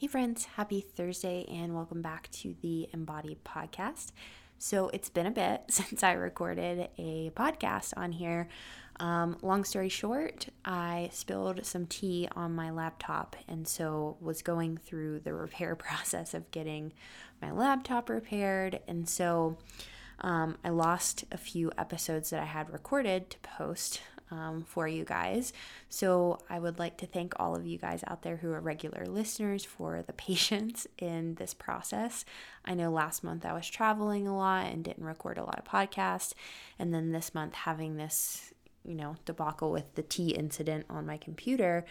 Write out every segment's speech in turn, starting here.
Hey, friends, happy Thursday, and welcome back to the Embodied Podcast. So, it's been a bit since I recorded a podcast on here. Um, long story short, I spilled some tea on my laptop, and so was going through the repair process of getting my laptop repaired. And so, um, I lost a few episodes that I had recorded to post um, for you guys. So I would like to thank all of you guys out there who are regular listeners for the patience in this process. I know last month I was traveling a lot and didn't record a lot of podcasts. And then this month, having this you know, debacle with the tea incident on my computer.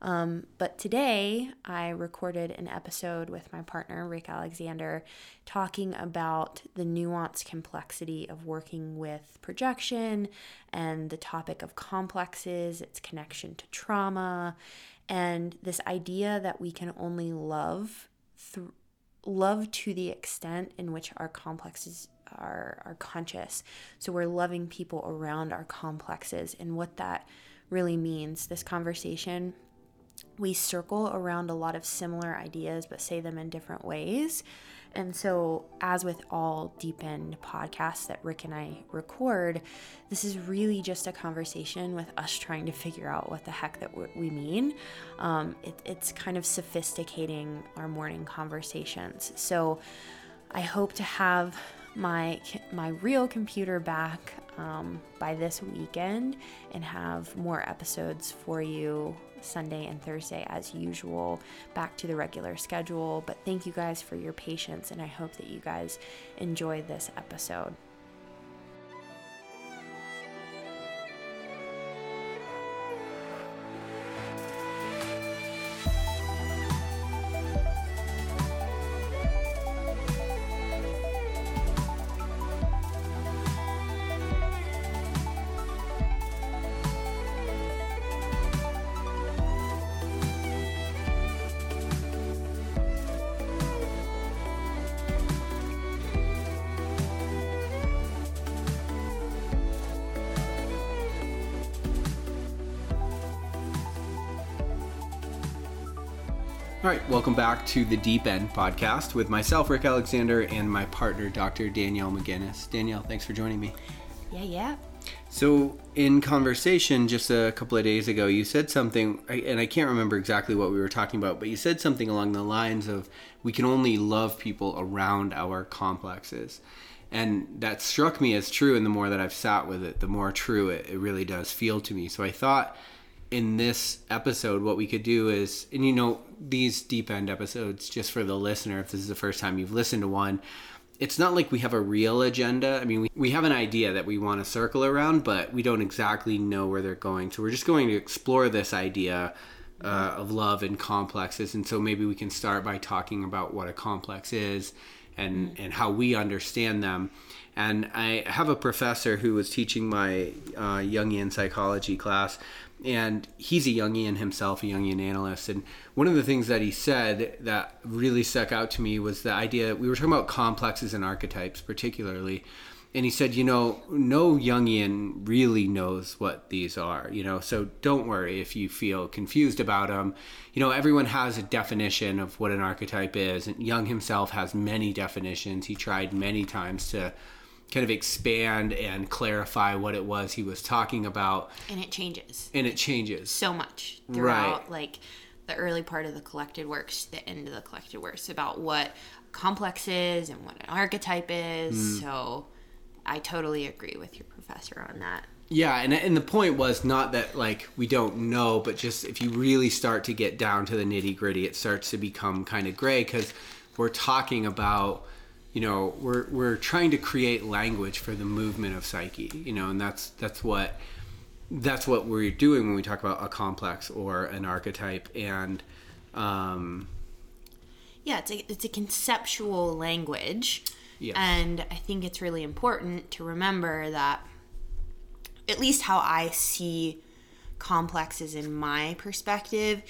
Um, but today I recorded an episode with my partner, Rick Alexander, talking about the nuanced complexity of working with projection and the topic of complexes, its connection to trauma, and this idea that we can only love love to the extent in which our complexes are, conscious. So we're loving people around our complexes and what that really means. This conversation, we circle around a lot of similar ideas but say them in different ways. And so, as with all deep end podcasts that Rick and I record, this is really just a conversation with us trying to figure out what the heck that we mean. Um, it, it's kind of sophisticating our morning conversations. So, I hope to have my my real computer back um, by this weekend and have more episodes for you Sunday and Thursday as usual, back to the regular schedule. But thank you guys for your patience, and I hope that you guys enjoy this episode. All right, welcome back to the Deep End podcast with myself, Rick Alexander, and my partner, Dr. Danielle McGinnis. Danielle, thanks for joining me. Yeah, yeah. So, in conversation just a couple of days ago, you said something, and I can't remember exactly what we were talking about, but you said something along the lines of we can only love people around our complexes. And that struck me as true, and the more that I've sat with it, the more true it, it really does feel to me. So, I thought in this episode, what we could do is, and you know, these deep end episodes, just for the listener, if this is the first time you've listened to one, it's not like we have a real agenda. I mean, we, we have an idea that we want to circle around, but we don't exactly know where they're going. So we're just going to explore this idea uh, of love and complexes. And so maybe we can start by talking about what a complex is and, mm. and how we understand them. And I have a professor who was teaching my uh, Jungian psychology class and he's a Jungian himself, a Jungian analyst. And one of the things that he said that really stuck out to me was the idea we were talking about complexes and archetypes, particularly. And he said, you know, no Jungian really knows what these are, you know, so don't worry if you feel confused about them. You know, everyone has a definition of what an archetype is, and Jung himself has many definitions. He tried many times to kind of expand and clarify what it was he was talking about. And it changes. And it changes. So much throughout right. like the early part of the collected works, the end of the collected works about what complex is and what an archetype is. Mm. So I totally agree with your professor on that. Yeah, and and the point was not that like we don't know, but just if you really start to get down to the nitty gritty, it starts to become kind of gray because we're talking about you know we're we're trying to create language for the movement of psyche you know and that's that's what that's what we're doing when we talk about a complex or an archetype and um, yeah it's a, it's a conceptual language yes. and i think it's really important to remember that at least how i see complexes in my perspective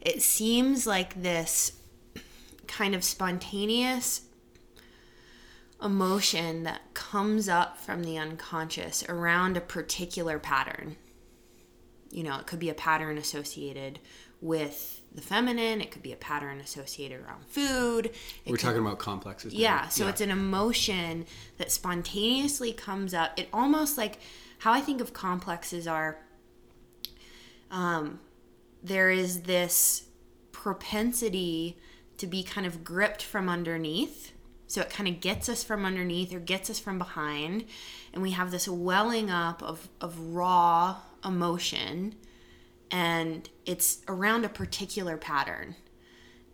it seems like this kind of spontaneous emotion that comes up from the unconscious around a particular pattern. You know, it could be a pattern associated with the feminine. It could be a pattern associated around food. It We're could- talking about complexes. now. yeah, so it's an emotion that spontaneously comes up. It almost like how I think of complexes are um, there is this propensity to be kind of gripped from underneath. So it kind of gets us from underneath or gets us from behind. And we have this welling up of, of raw emotion. And it's around a particular pattern.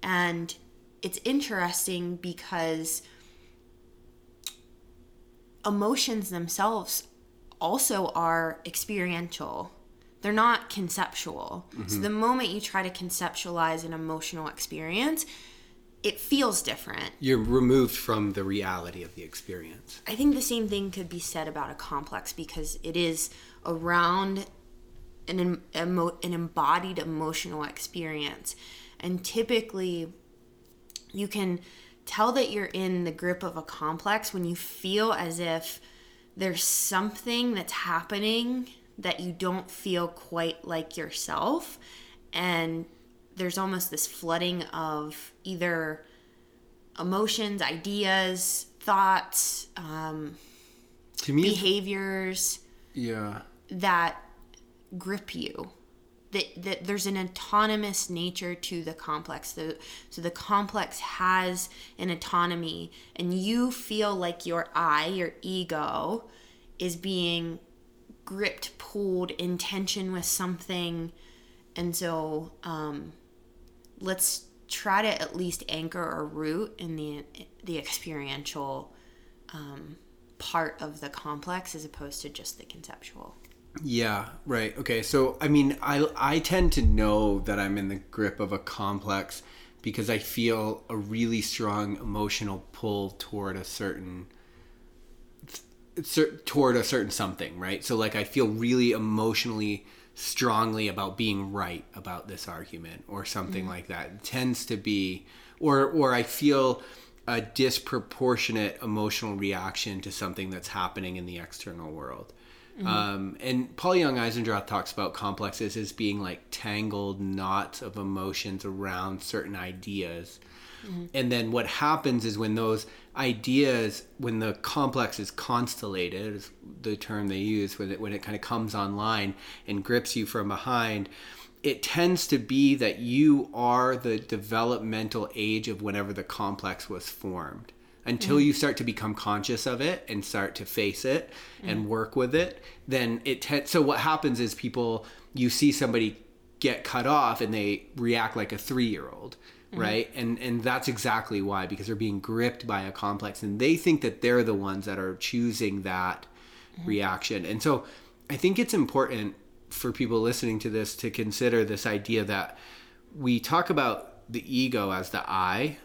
And it's interesting because emotions themselves also are experiential. They're not conceptual. So mm-hmm. the moment you try to conceptualize an emotional experience, it feels different. You're removed from the reality of the experience. I think the same thing could be said about a complex because it is around an, emo- an embodied emotional experience. And typically, you can tell that you're in the grip of a complex when you feel as if there's something that's happening that you don't feel quite like yourself. And there's almost this flooding of either emotions, ideas, thoughts, um, To me, behaviors yeah. that grip you. That, that there's an autonomous nature to the complex. The, so the complex has an autonomy, and you feel like your I, your ego, is being gripped, pulled in tension with something. And so um, let's try to at least anchor or root in the the experiential um, part of the complex as opposed to just the conceptual. Yeah, right. Okay. So, I mean, I I tend to know that I'm in the grip of a complex because I feel a really strong emotional pull toward a certain cer- toward a certain something, right? So like I feel really emotionally strongly about being right about this argument or something like that. It tends to be or or I feel a disproportionate emotional reaction to something that's happening in the external world. Um, and Polly Young-Eisendrath talks about complexes as being like tangled knots of emotions around certain ideas. Mm-hmm. And then what happens is when those ideas, when the complex is constellated, is the term they use, when it, when it kind of comes online and grips you from behind, it tends to be that you are the developmental age of whenever the complex was formed. Until mm-hmm. you start to become conscious of it and start to face it and mm-hmm. work with it then it te- so what happens is people you see somebody get cut off and they react like a 3-year-old right? And and that's exactly why because they're being gripped by a complex and they think that they're the ones that are choosing that mm-hmm. reaction. And so i think it's important for people listening to this to consider this idea that we talk about the ego as the i.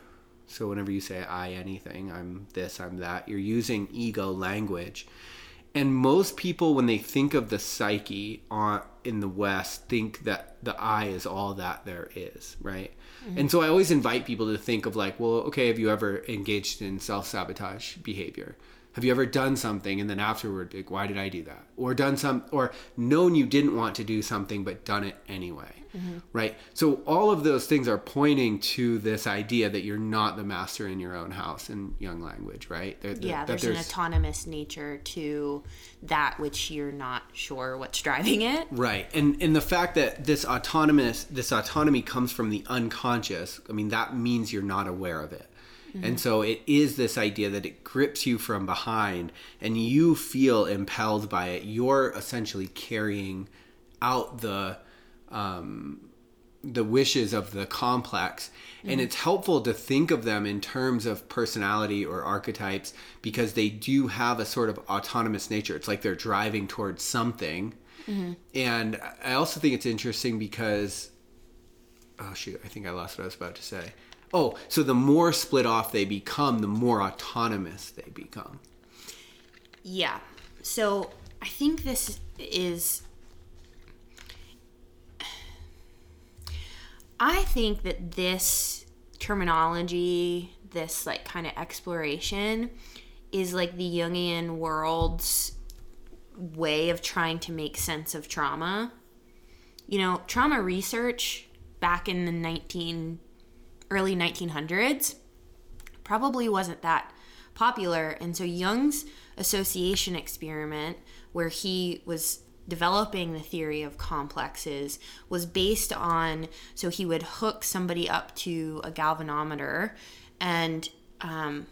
So whenever you say I anything, I'm this, I'm that, you're using ego language. And most people, when they think of the psyche on, in the West, think that the I is all that there is, right? Mm-hmm. And so I always invite people to think of like, well, okay, have you ever engaged in self sabotage behavior? Have you ever done something and then afterward, like, why did I do that? Or done some, or known you didn't want to do something but done it anyway, mm-hmm. right? So all of those things are pointing to this idea that you're not the master in your own house in Jung language, right? That- that- Yeah, that there's, an autonomous nature to that which you're not sure what's driving it. Right. And and the fact that this autonomous this autonomy comes from the unconscious, I mean that means you're not aware of it. Mm-hmm. And so it is this idea that it grips you from behind and you feel impelled by it. You're essentially carrying out the um, the wishes of the complex. And mm-hmm. it's helpful to think of them in terms of personality or archetypes because they do have a sort of autonomous nature. It's like they're driving towards something. Mm-hmm. And i also think it's interesting because oh shoot i think i lost what i was about to say oh so the more split off they become the more autonomous they become Yeah. So I think this is. I think that this terminology, this like kind of exploration, is like the Jungian world's way of trying to make sense of trauma. You know, trauma research back in the 19 early 1900s probably wasn't that popular. And so Jung's association experiment where he was developing the theory of complexes was based on so he would hook somebody up to a galvanometer and um,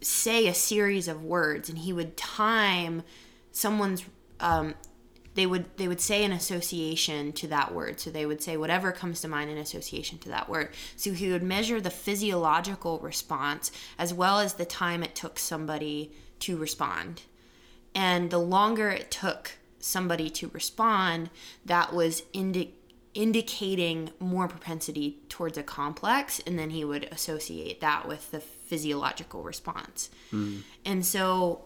say a series of words and he would time someone's um, they would they would say an association to that word. So they would say whatever comes to mind in association to that word. So he would measure the physiological response as well as the time it took somebody to respond. And the longer it took somebody to respond that was indi- indicating more propensity towards a complex and then he would associate that with the physiological response. Mm. and so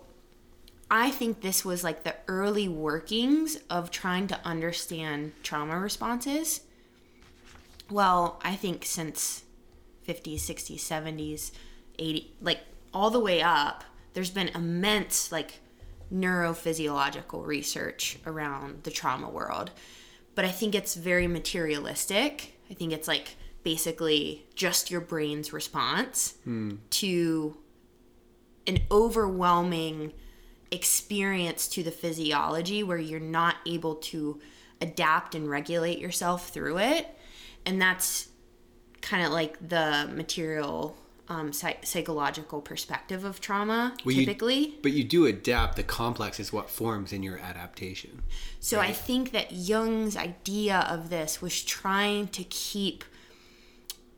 I think this was like the early workings of trying to understand trauma responses. Well, I think since 50s, 60s, 70s, 80, like all the way up, there's been immense like neurophysiological research around the trauma world. But I think it's very materialistic. I think it's like basically just your brain's response hmm. to an overwhelming experience to the physiology where you're not able to adapt and regulate yourself through it. And that's kind of like the material um, psych- psychological perspective of trauma well, typically. You, but you do adapt. The complex is what forms in your adaptation. So right? I think that Jung's idea of this was trying to keep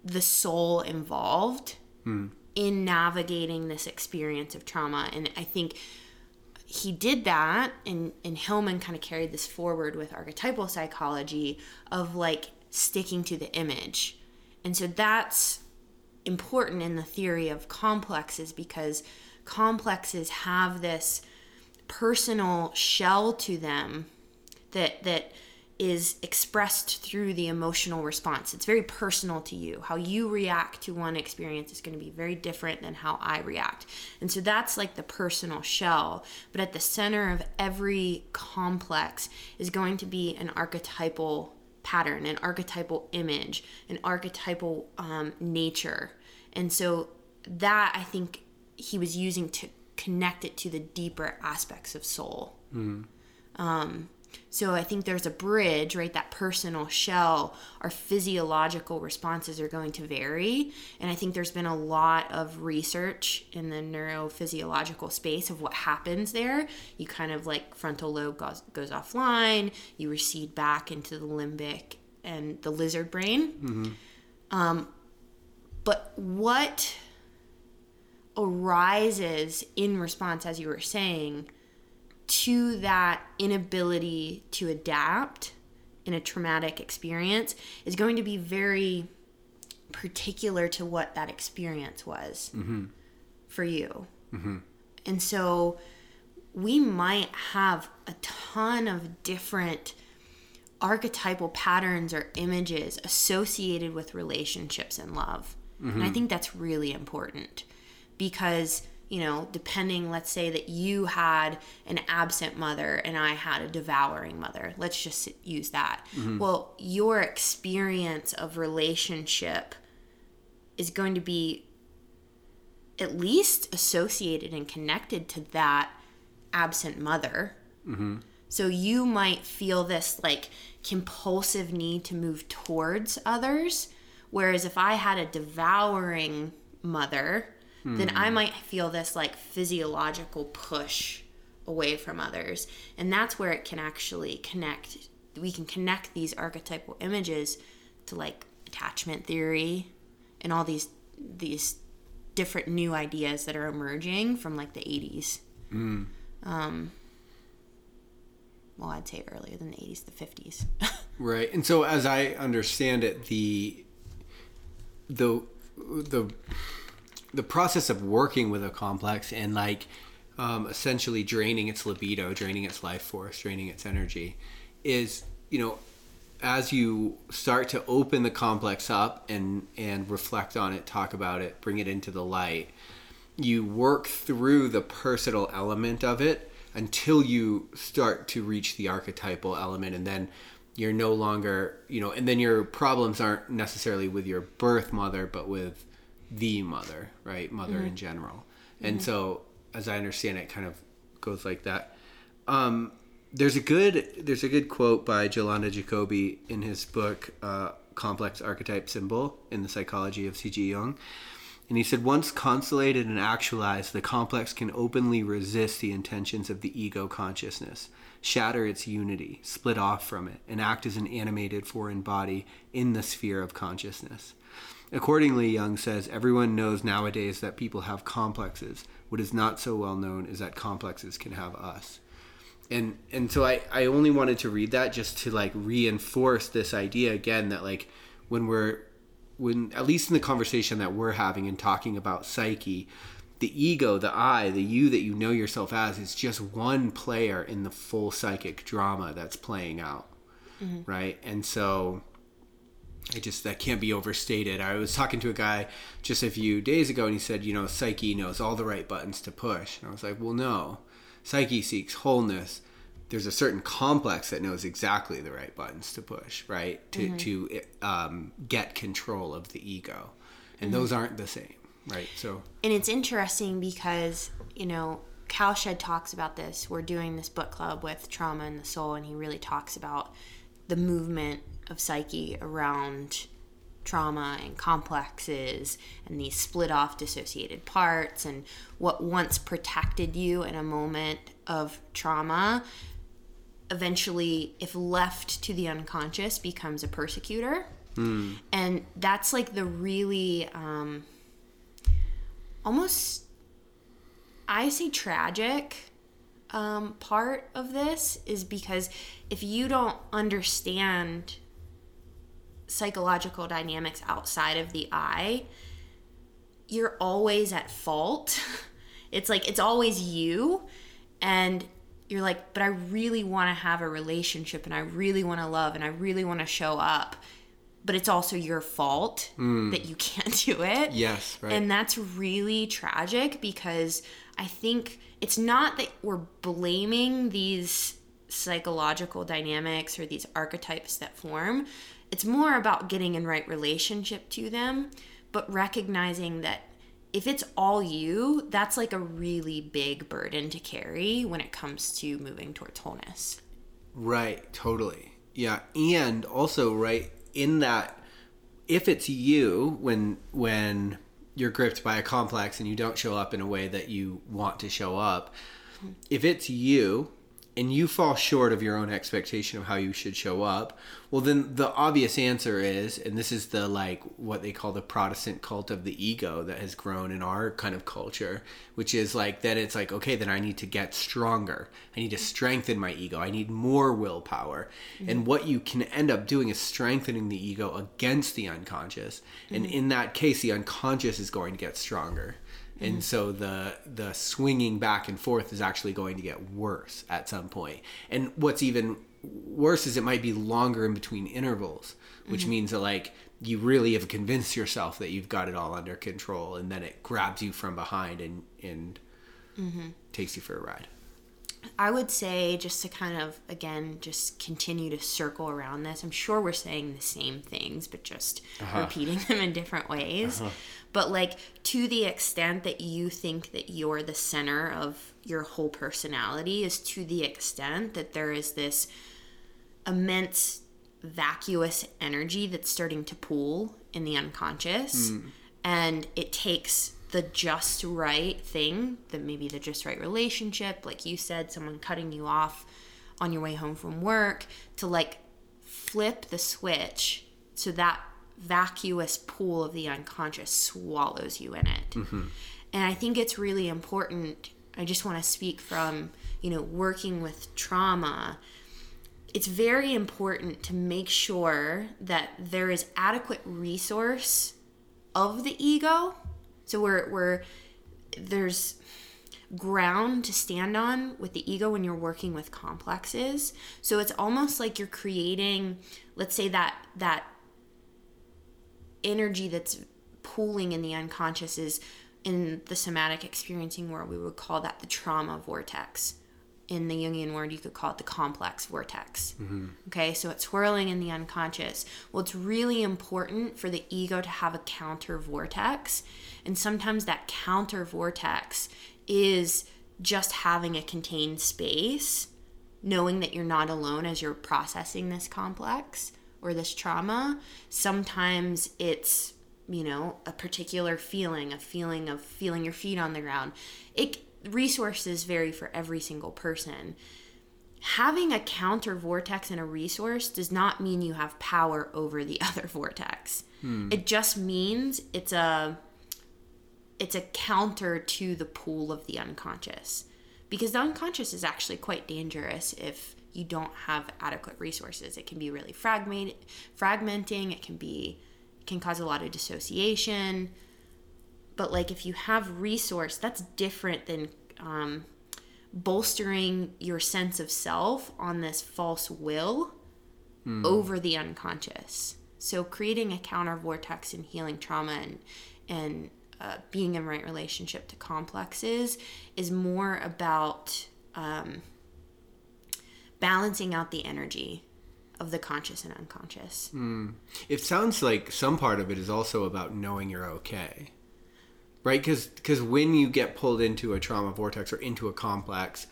the soul involved hmm. in navigating this experience of trauma. And I think he did that and and Hillman kind of carried this forward with archetypal psychology of like sticking to the image. And so that's important in the theory of complexes because complexes have this personal shell to them that that is expressed through the emotional response. It's very personal to you. How you react to one experience is going to be very different than how I react. And so that's like the personal shell. But at the center of every complex is going to be an archetypal pattern, an archetypal image, an archetypal um, nature. And so that I think he was using to connect it to the deeper aspects of soul. Mm. Um, so I think there's a bridge, right? That personal shell, our physiological responses are going to vary. And I think there's been a lot of research in the neurophysiological space of what happens there. You kind of like frontal lobe goes, goes offline, you recede back into the limbic and the lizard brain. Mm-hmm. Um, but what arises in response, as you were saying, to that inability to adapt in a traumatic experience is going to be very particular to what that experience was mm-hmm. for you. Mm-hmm. And so we might have a ton of different archetypal patterns or images associated with relationships and love. Mm-hmm. And I mm-hmm. think that's really important because you know, depending, let's say that you had an absent mother and I had a devouring mother. Let's just use that. Mm-hmm. Well, your experience of relationship is going to be at least associated and connected to that absent mother. Mm-hmm. So you might feel this like compulsive need to move towards others. Whereas if I had a devouring mother, then I hmm. might feel this like physiological push away from others. And that's where it can actually connect. We can connect these archetypal images to like attachment theory and all these these different new ideas that are emerging from like the 80s. Mm. Um, well, I'd say earlier than the 80s, the 50s. right. And so as I understand it, the the the the process of working with a complex and like um, essentially draining its libido, draining its life force, draining its energy, is you know as you start to open the complex up and and reflect on it, talk about it, bring it into the light, you work through the personal element of it until you start to reach the archetypal element, and then you're no longer, you know, and then your problems aren't necessarily with your birth mother, but with the mother, right? Mother in general. And so, as I understand it, kind of goes like that. Um, there's a good there's a good quote by Jolande Jacobi in his book uh, Complex Archetype Symbol in the Psychology of C.G. Jung. And he said, once constellated and actualized, the complex can openly resist the intentions of the ego consciousness, shatter its unity, split off from it, and act as an animated foreign body in the sphere of consciousness. Accordingly, Jung says, everyone knows nowadays that people have complexes. What is not so well known is that complexes can have us. And and so I I only wanted to read that just to like reinforce this idea again that like when we're when at least in the conversation that we're having and talking about psyche the ego the i the you that you know yourself as is just one player in the full psychic drama that's playing out. Mm-hmm. Right? And so I just that can't be overstated. I was talking to a guy just a few days ago, and he said, you know, psyche knows all the right buttons to push. And I was like, well, no, psyche seeks wholeness. There's a certain complex that knows exactly the right buttons to push, right, to to um, get control of the ego, and those aren't the same, right? So And it's interesting because, you know, Kalsched talks about this. We're doing this book club with Trauma and the Soul, and he really talks about the movement of psyche around trauma and complexes and these split off dissociated parts and what once protected you in a moment of trauma eventually if left to the unconscious becomes a persecutor. And that's like the really um, almost I say tragic um, part of this is because if you don't understand psychological dynamics outside of the I, you're always at fault. It's like it's always you, and you're like, but I really want to have a relationship and I really want to love and I really want to show up. But it's also your fault that you can't do it. yes, right. And that's really tragic because I think it's not that we're blaming these psychological dynamics or these archetypes that form. It's more about getting in right relationship to them, but recognizing that if it's all you, that's like a really big burden to carry when it comes to moving towards wholeness. Right, totally. Yeah, and also right in that if it's you when when you're gripped by a complex and you don't show up in a way that you want to show up, if it's you and you fall short of your own expectation of how you should show up, well then the obvious answer is and this is the like what they call the Protestant cult of the ego that has grown in our kind of culture, which is like that it's like okay, then I need to get stronger. I need to strengthen my ego. I need more willpower. Mm-hmm. And what you can end up doing is strengthening the ego against the unconscious. And mm-hmm. in that case the unconscious is going to get stronger and mm-hmm. so the the swinging back and forth is actually going to get worse at some point. And what's even worse is it might be longer in between intervals which mm-hmm. means that like you really have convinced yourself that you've got it all under control and then it grabs you from behind and and mm-hmm. takes you for a ride. I would say just to kind of again just continue to circle around this. I'm sure we're saying the same things, but just uh-huh. repeating them in different ways. Uh-huh. But like to the extent that you think that you're the center of your whole personality is to the extent that there is this immense vacuous energy that's starting to pool in the unconscious. Hmm. And it takes the just right thing that maybe the just right relationship like you said someone cutting you off on your way home from work to like flip the switch so that vacuous pool of the unconscious swallows you in it. Mm-hmm. And i think it's really important i just want to speak from you know working with trauma. It's very important to make sure that there is adequate resource of the ego. So we're, we're there's ground to stand on with the ego when you're working with complexes. So it's almost like you're creating let's say that that energy that's pooling in the unconscious is in the somatic experiencing world we would call that the trauma vortex in the Jungian word, you could call it the complex vortex. Mm-hmm. Okay, so it's swirling in the unconscious. Well, it's really important for the ego to have a counter vortex. And sometimes that counter vortex is just having a contained space, knowing that you're not alone as you're processing this complex or this trauma. Sometimes it's you know a particular feeling a feeling of feeling your feet on the ground. It resources vary for every single person. Having a counter vortex and a resource does not mean you have power over the other vortex. Hmm. It just means it's a it's a counter to the pool of the unconscious. Because the unconscious is actually quite dangerous if you don't have adequate resources it can be really fragment fragmenting it can be can cause a lot of dissociation. But like if you have resource, that's different than um, bolstering your sense of self on this false will over the unconscious. So creating a counter vortex and healing trauma and and uh, being in right relationship to complexes is more about um, balancing out the energy of the conscious and unconscious. It sounds like some part of it is also about knowing you're okay. Right? Because when you get pulled into a trauma vortex or into a complex,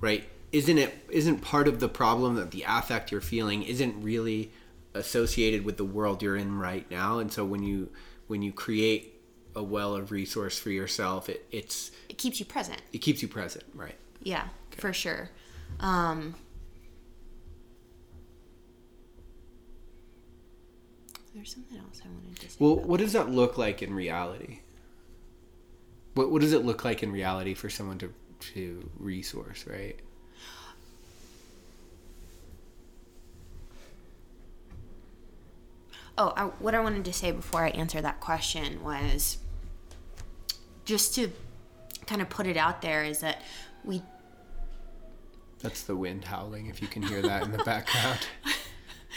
right, isn't it isn't part of the problem that the affect you're feeling isn't really associated with the world you're in right now? And so when you when you create a well of resource for yourself, it, it's It keeps you present. it keeps you present, right? Yeah, for sure. Um, there's something else I wanted to say. Well, what does that look like in reality? What what does it look like in reality for someone to to resource, right? Oh, I, what I wanted to say before I answer that question was just to kind of put it out there is that we That's the wind howling if you can hear that in the background.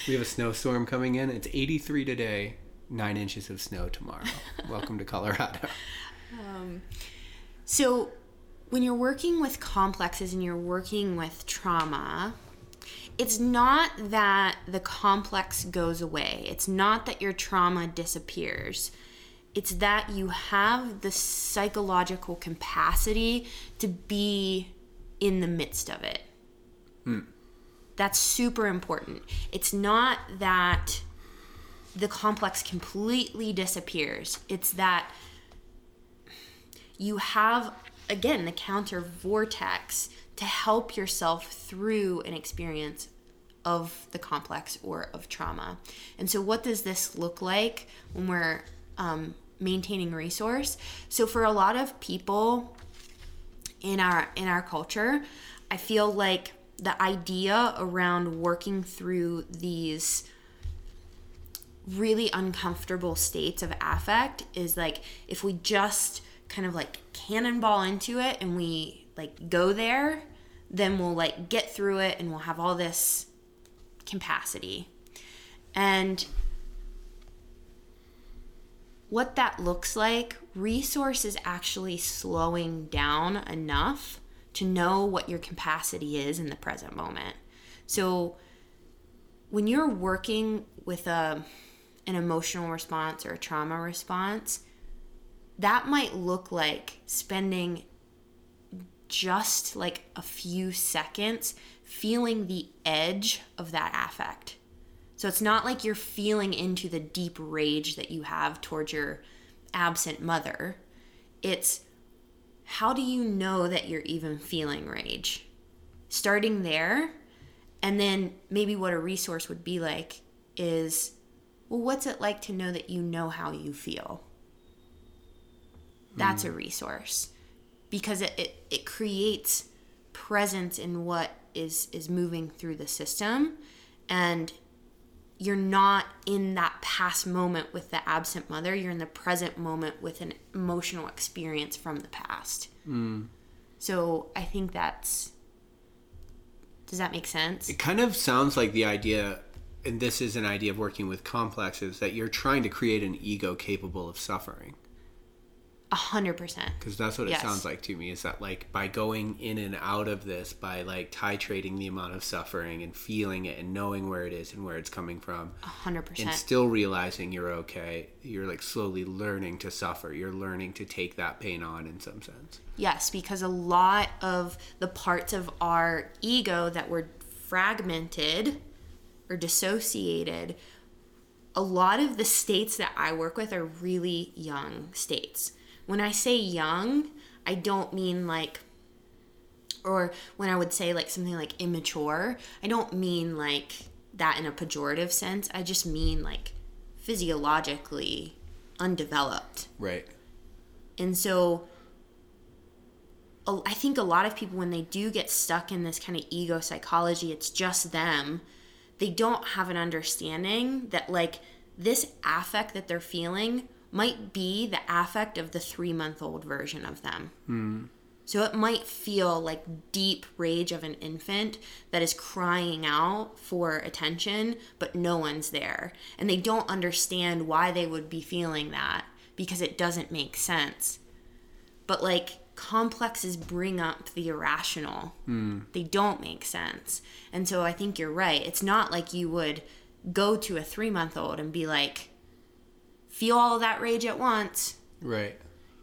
We have a snowstorm coming in. It's 83 today, 9 inches of snow tomorrow. Welcome to Colorado. Um, so, when you're working with complexes and you're working with trauma, it's not that the complex goes away. It's not that your trauma disappears. It's that you have the psychological capacity to be in the midst of it. Hmm. That's super important. It's not that the complex completely disappears. It's that you have again the counter vortex to help yourself through an experience of the complex or of trauma. And so, what does this look like when we're um, maintaining resource? So, for a lot of people in our in our culture, I feel like the idea around working through these really uncomfortable states of affect is like if we just kind of like cannonball into it and we like go there then we'll like get through it and we'll have all this capacity. And what that looks like resource is actually slowing down enough to know what your capacity is in the present moment. So when you're working with a an emotional response or a trauma response that might look like spending just like a few seconds feeling the edge of that affect. So it's not like you're feeling into the deep rage that you have towards your absent mother. It's how do you know that you're even feeling rage starting there and then maybe what a resource would be like is well, what's it like to know that you know how you feel? That's a hmm. resource because it, it, it creates presence in what is, is moving through the system. And you're not in that past moment with the absent mother, you're in the present moment with an emotional experience from the past. Mm. So I think that's. Does that make sense? It kind of sounds like the idea, and this is an idea of working with complexes, that you're trying to create an ego capable of suffering. A hundred percent. because that's what it sounds like to me is that like by going in and out of this by like titrating the amount of suffering and feeling it and knowing where it is and where it's coming from A hundred percent. And still realizing you're okay you're like slowly learning to suffer you're learning to take that pain on in some sense Yes, because a lot of the parts of our ego that were fragmented or dissociated, a lot of the states that I work with are really young states. When I say young, I don't mean like, or when I would say like something like immature, I don't mean like that in a pejorative sense. I just mean like physiologically undeveloped. right And so I think a lot of people, when they do get stuck in this kind of ego psychology, it's just them. They don't have an understanding that, like, this affect that they're feeling might be the affect of the three month old version of them. Hmm. So it might feel like deep rage of an infant that is crying out for attention, but no one's there. And they don't understand why they would be feeling that because it doesn't make sense. But like complexes bring up the irrational, hmm. they don't make sense. And so I think you're right. It's not like you would go to a three month old and be like, feel all of that rage at once. Right.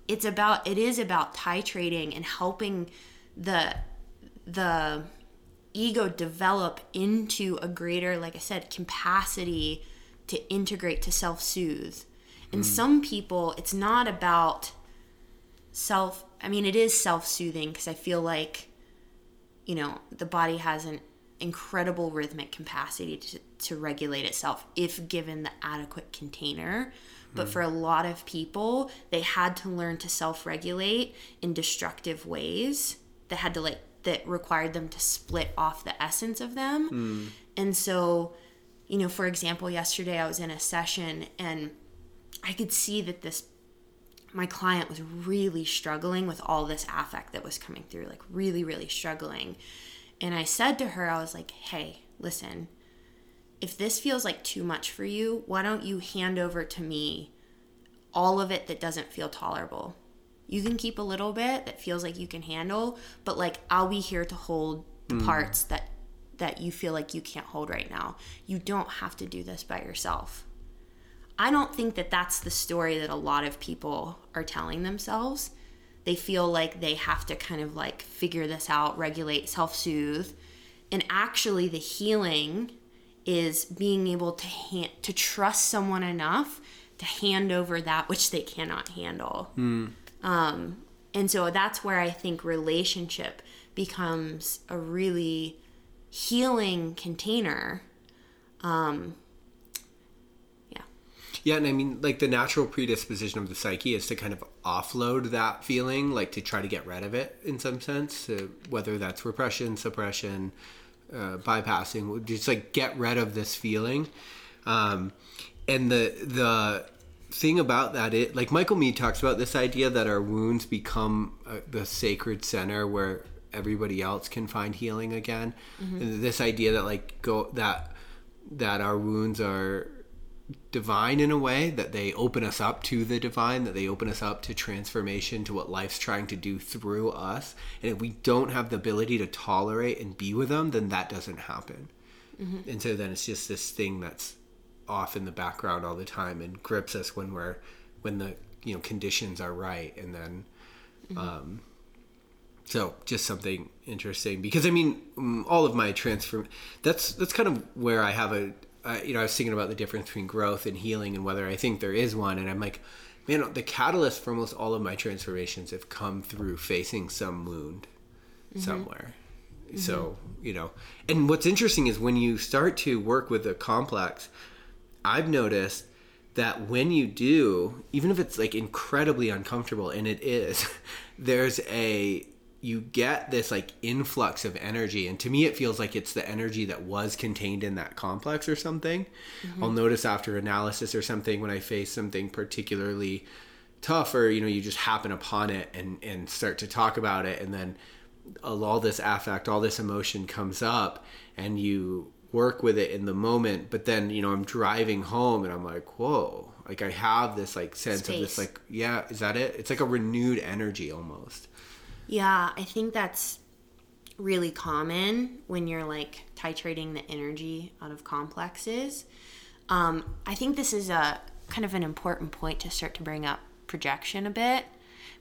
It's about it is about titrating and helping the the ego develop into a greater like i said capacity to integrate to self-soothe. And mm. some people it's not about self i mean it is self-soothing because i feel like you know the body has an incredible rhythmic capacity to, to regulate itself if given the adequate container but mm. for a lot of people they had to learn to self-regulate in destructive ways that had to like that required them to split off the essence of them. Mm. And so you know for example yesterday i was in a session and i could see that this my client was really struggling with all this affect that was coming through, like really, really struggling. And I said to her, I was like, hey, listen, if this feels like too much for you, why don't you hand over to me all of it that doesn't feel tolerable? You can keep a little bit that feels like you can handle, but like I'll be here to hold the mm. parts that that you feel like you can't hold right now. You don't have to do this by yourself. I don't think that that's the story that a lot of people are telling themselves. They feel like they have to kind of like figure this out, regulate, self soothe. And actually, the healing is being able to hand, to trust someone enough to hand over that which they cannot handle. Um, and so that's where I think relationship becomes a really healing container. Um, yeah. Yeah, and I mean, like the natural predisposition of the psyche is to kind of offload that feeling, like to try to get rid of it in some sense, whether that's repression, suppression, uh, bypassing, just like get rid of this feeling. Um, and the the thing about that, it like Michael Meade talks about this idea that our wounds become uh, the sacred center where everybody else can find healing again. And this idea that like go that that our wounds are divine in a way that they open us up to the divine that they open us up to transformation to what life's trying to do through us. And if we don't have the ability to tolerate and be with them then that doesn't happen. And so then it's just this thing that's off in the background all the time and grips us when we're when the you know conditions are right. And then um so just something interesting because I mean mm, all of my transform that's that's kind of where I have a uh, you know I was thinking about the difference between growth and healing and whether I think there is one and I'm like man the catalyst for almost all of my transformations have come through facing some wound somewhere. So you know and what's interesting is when you start to work with a complex I've noticed that when you do, even if it's like incredibly uncomfortable, and it is, there's a you get this like influx of energy and to me it feels like it's the energy that was contained in that complex or something mm-hmm. i'll notice after analysis or something when i face something particularly tough or you know you just happen upon it and and start to talk about it and then all this affect all this emotion comes up and you work with it in the moment but then you know i'm driving home and i'm like whoa Like I have this like sense of this like yeah, is that it? It's like a renewed energy almost. Yeah, I think that's really common when you're like titrating the energy out of complexes. Um, I think this is a kind of an important point to start to bring up projection a bit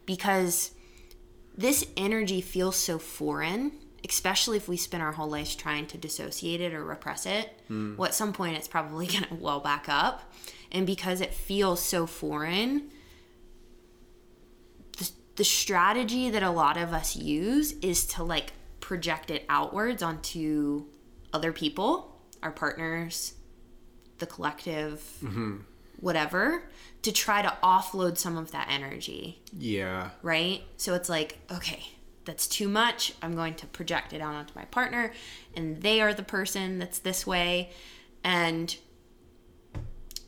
because this energy feels so foreign, especially if we spend our whole lives trying to dissociate it or repress it. Well, at some point, it's probably going to well back up. And because it feels so foreign, the, strategy that a lot of us use is to like project it outwards onto other people, our partners, the collective, mm-hmm. whatever, to try to offload some of that energy Yeah. right? So it's like, okay, that's too much. I'm going to project it out onto my partner, and they are the person that's this way. And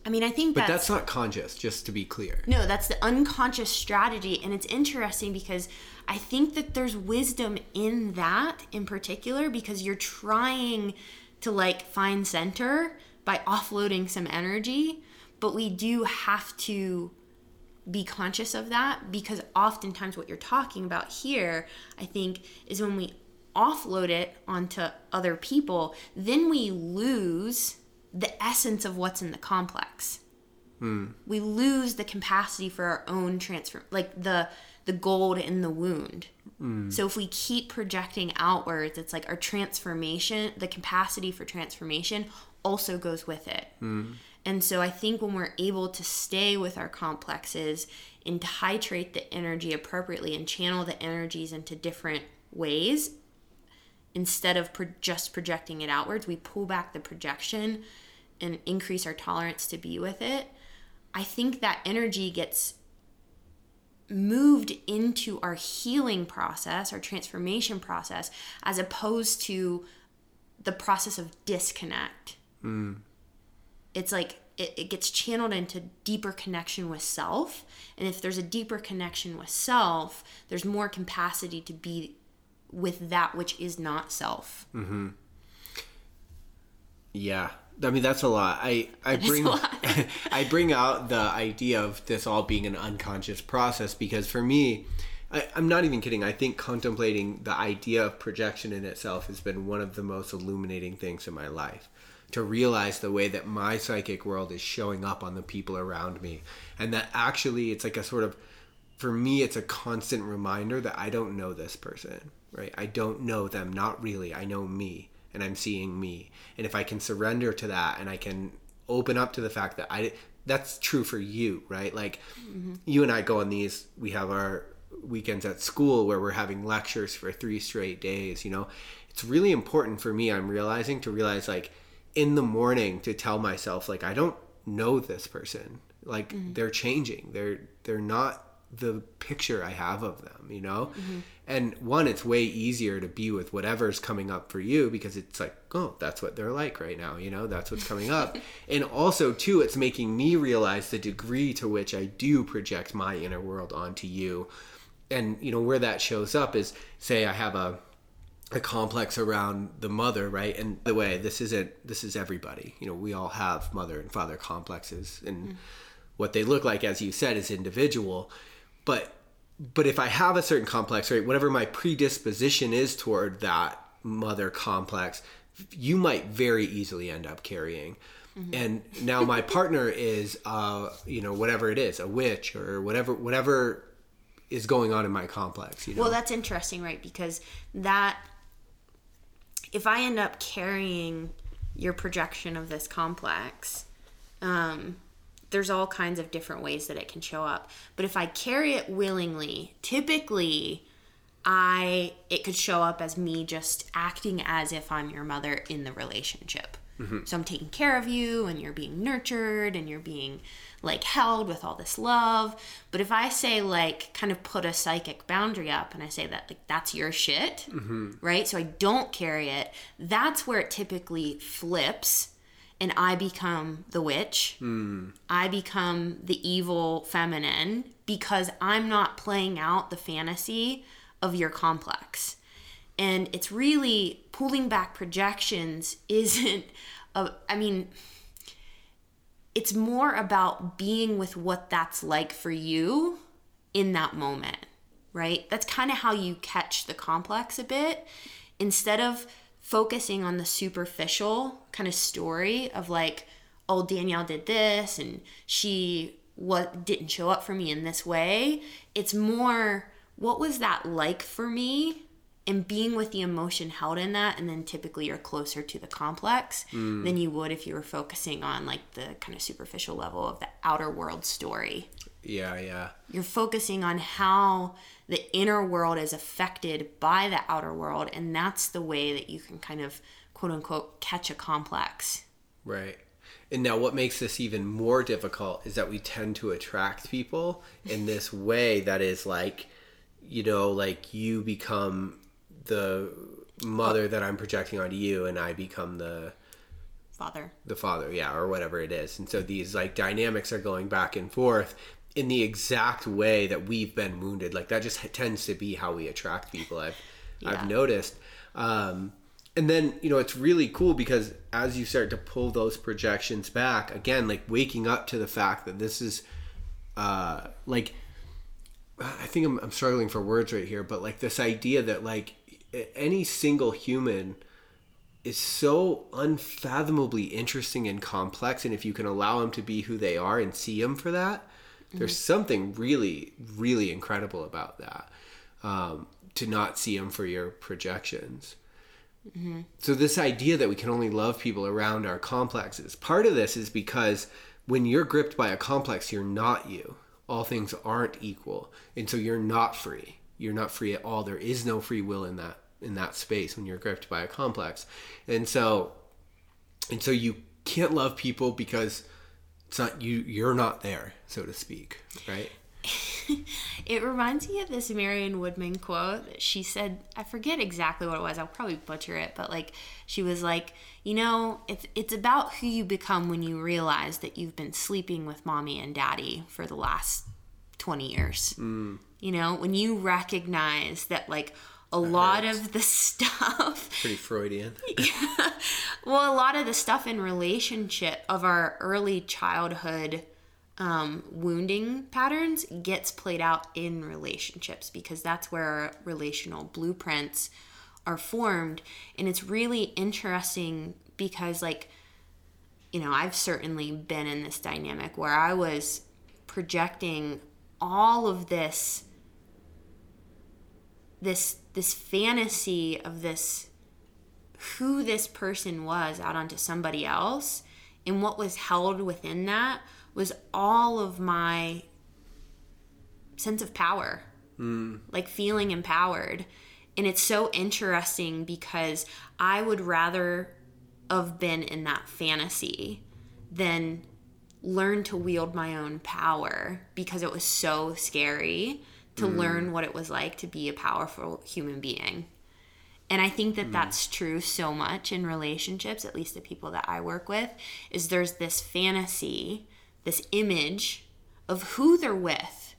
I mean, I think But that's, that's not conscious, just to be clear. no, that's the unconscious strategy. And it's interesting because I think that there's wisdom in that in particular because you're trying to like find center by offloading some energy. But we do have to be conscious of that because oftentimes what you're talking about here, I think, is when we offload it onto other people, then we lose the essence of what's in the complex. Hmm. We lose the capacity for our own transfer like the the gold in the wound. Hmm. So if we keep projecting outwards it's like our transformation the capacity for transformation also goes with it. Hmm. And so i think when we're able to stay with our complexes and titrate the energy appropriately and channel the energies into different ways instead of pro- just projecting it outwards, we pull back the projection and increase our tolerance to be with it. I think that energy gets moved into our healing process, our transformation process, as opposed to the process of disconnect. Mm. It's like it, it gets channeled into deeper connection with self. And if there's a deeper connection with self, there's more capacity to be with that which is not self. Mm-hmm. Yeah. I mean that's a lot. I I bring. I bring out the idea of this all being an unconscious process because for me, I, I'm not even kidding. I think contemplating the idea of projection in itself has been one of the most illuminating things in my life. To realize the way that my psychic world is showing up on the people around me, and that actually it's like a sort of, for me, it's a constant reminder that I don't know this person, right? I don't know them, not really. I know me, and I'm seeing me. And if I can surrender to that, and I can open up to the fact that I that's true for you, right? Like mm-hmm. you and I go on these we have our weekends at school where we're having lectures for 3 straight days, you know. It's really important for me I'm realizing to realize like in the morning to tell myself like I don't know this person. Like mm-hmm. they're changing. They're they're not the picture I have of them, you know? Mm-hmm. And one, it's way easier to be with whatever's coming up for you because it's like, oh, that's what they're like right now, you know? That's what's coming up. and also, two, it's making me realize the degree to which I do project my inner world onto you. And, you know, where that shows up is say I have a a complex around the mother, right? And by the way, this isn't this is everybody. You know, we all have mother and father complexes and mm. what they look like as you said is individual. But but if I have a certain complex, right, whatever my predisposition is toward that mother complex, you might very easily end up carrying. And now my partner is uh, you know, whatever it is, a witch or whatever whatever is going on in my complex, you know. Well, that's interesting, right? Because that, if I end up carrying your projection of this complex, um, there's all kinds of different ways that it can show up. But if I carry it willingly, typically, I it could show up as me just acting as if I'm your mother in the relationship. Mm-hmm. So I'm taking care of you and you're being nurtured and you're being like held with all this love. But if I say like kind of put a psychic boundary up and I say that like that's your shit, mm-hmm. right? So I don't carry it, that's where it typically flips and I become the witch. Hmm. I become the evil feminine because I'm not playing out the fantasy of your complex. And it's really pulling back projections isn't a, I mean it's more about being with what that's like for you in that moment, right? That's kind of how you catch the complex a bit instead of focusing on the superficial kind of story of like, oh, Danielle did this and she what didn't show up for me in this way. It's more what was that like for me and being with the emotion held in that and then typically you're closer to the complex mm. than you would if you were focusing on like the kind of superficial level of the outer world story yeah yeah you're focusing on how the inner world is affected by the outer world and that's the way that you can kind of quote unquote catch a complex right and now, what makes this even more difficult is that we tend to attract people in this way that is like, you know, like you become the mother that I'm projecting onto you, and I become the father. The father, yeah, or whatever it is. And so these like dynamics are going back and forth in the exact way that we've been wounded. Like that just tends to be how we attract people. I've yeah. I've noticed. Um, and then you know it's really cool because as you start to pull those projections back again like waking up to the fact that this is uh like i think i'm, I'm struggling for words right here but like this idea that like any single human is so unfathomably interesting and complex and if you can allow them to be who they are and see them for that mm-hmm. there's something really really incredible about that um, to not see them for your projections Mm-hmm. So this idea that we can only love people around our complexes, part of this is because when you're gripped by a complex, you're not you. All things aren't equal, and so you're not free. You're not free at all. There is no free will in that in that space when you're gripped by a complex, and so and so you can't love people because it's not you. You're not there, so to speak, right? it reminds me of this Marion Woodman quote. She said, I forget exactly what it was. I'll probably butcher it, but like she was like, you know, it's it's about who you become when you realize that you've been sleeping with mommy and daddy for the last 20 years. Mm. You know, when you recognize that like a that lot hurts. of the stuff pretty freudian yeah, well a lot of the stuff in relationship of our early childhood um, wounding patterns gets played out in relationships because that's where relational blueprints are formed. And it's really interesting because, like, you know, I've certainly been in this dynamic where I was projecting all of this this this fantasy of this who this person was out onto somebody else and what was held within that was all of my sense of power, mm. like feeling empowered. And it's so interesting because I would rather have been in that fantasy than learn to wield my own power because it was so scary to mm. learn what it was like to be a powerful human being. And I think that mm. that's true so much in relationships, at least the people that I work with, is there's this fantasy this image of who they're with,